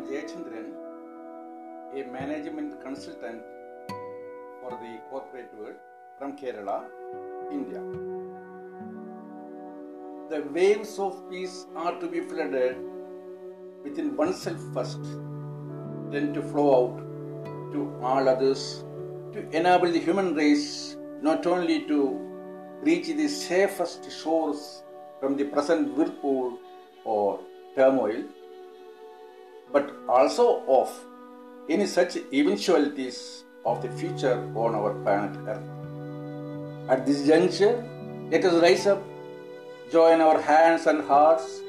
am Jayachandran, a management consultant for the corporate world from Kerala, India. The waves of peace are to be flooded within oneself first, then to flow out to all others, to enable the human race not only to reach the safest shores from the present whirlpool or turmoil, but also of any such eventualities of the future on our planet Earth. At this juncture, let us rise up, join our hands and hearts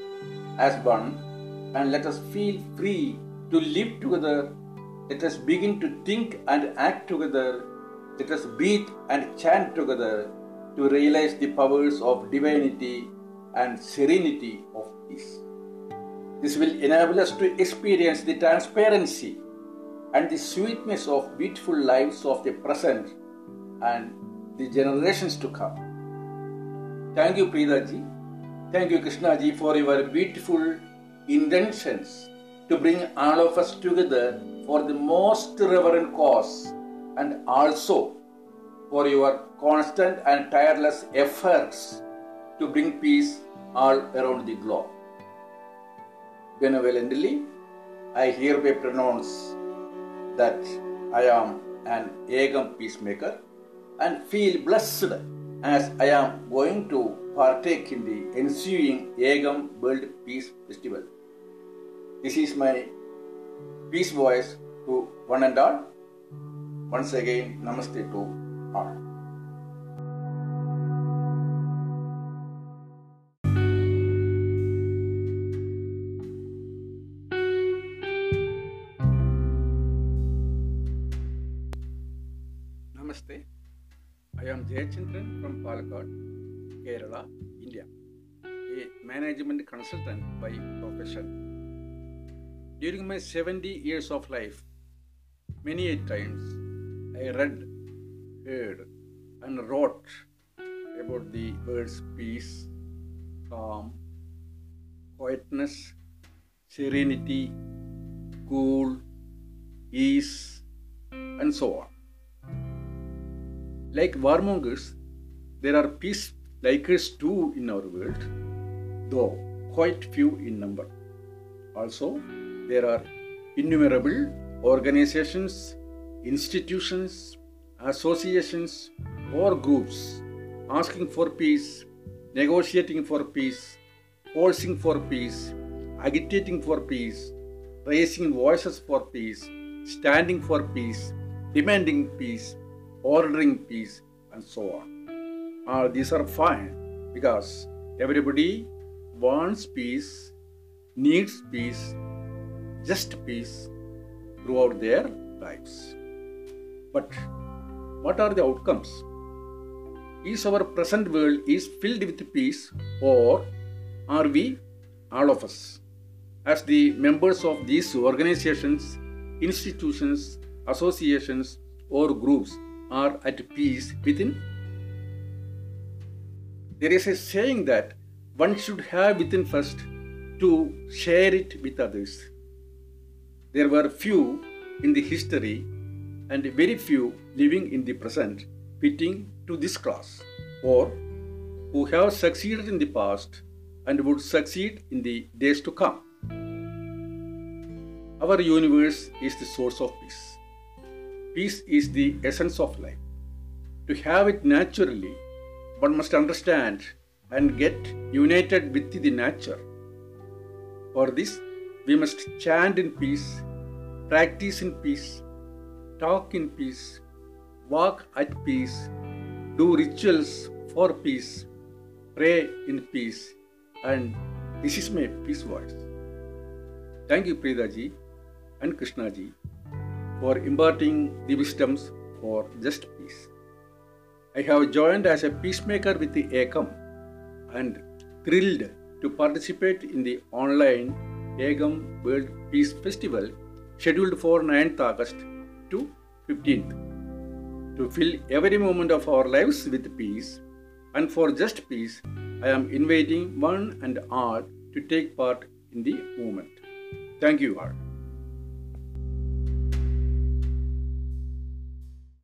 as one, and let us feel free to live together. Let us begin to think and act together. Let us breathe and chant together to realize the powers of divinity and serenity of peace. This will enable us to experience the transparency and the sweetness of beautiful lives of the present and the generations to come. Thank you, Preetha. Thank you, Krishna ji, for your beautiful intentions to bring all of us together for the most reverent cause and also for your constant and tireless efforts to bring peace all around the globe. Benevolently, I hereby pronounce that I am an Ekam peacemaker and feel blessed as I am going to partake in the ensuing Ekam World Peace Festival. This is my peace voice to one and all. Once again, namaste to all. I am Jayachandran from Palakkad, Kerala, India, a management consultant by profession. During my 70 years of life, many a times I read, heard, and wrote about the words peace, calm, quietness, serenity, cool, ease, and so on. Like warmongers, there are peace likers too in our world, though quite few in number. Also, there are innumerable organizations, institutions, associations, or groups asking for peace, negotiating for peace, forcing for peace, agitating for peace, raising voices for peace, standing for peace, demanding peace, ordering peace, and so on. Uh, these are fine because everybody wants peace, needs peace, just peace throughout their lives. But what are the outcomes? Is our present world is filled with peace or are we all of us as the members of these organizations, institutions, associations or groups are at peace within? There is a saying that one should have within first to share it with others. There were few in the history and very few living in the present fitting to this class or who have succeeded in the past and would succeed in the days to come. Our universe is the source of peace. Peace is the essence of life. To have it naturally, one must understand and get united with the nature. For this, we must chant in peace, practice in peace, talk in peace, walk at peace, do rituals for peace, pray in peace, and this is my peace voice. Thank you, Preetha ji and Krishna ji, for imparting the wisdoms for just peace. I have joined as a peacemaker with the Ekam and thrilled to participate in the online Ekam World Peace Festival scheduled for 9th August to 15th. To fill every moment of our lives with peace and for just peace, I am inviting one and all to take part in the movement. Thank you all.